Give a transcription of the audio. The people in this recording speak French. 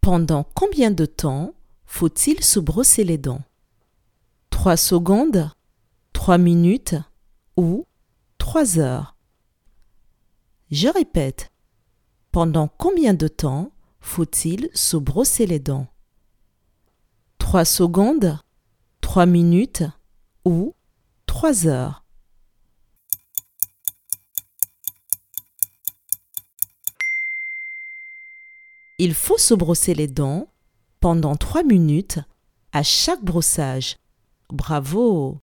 Pendant combien de temps faut-il se brosser les dents? 3 secondes, 3 minutes ou 3 heures? Je répète. Pendant combien de temps faut-il se brosser les dents? 3 secondes, 3 minutes ou 3 heures? Il faut se brosser les dents pendant 3 minutes à chaque brossage. Bravo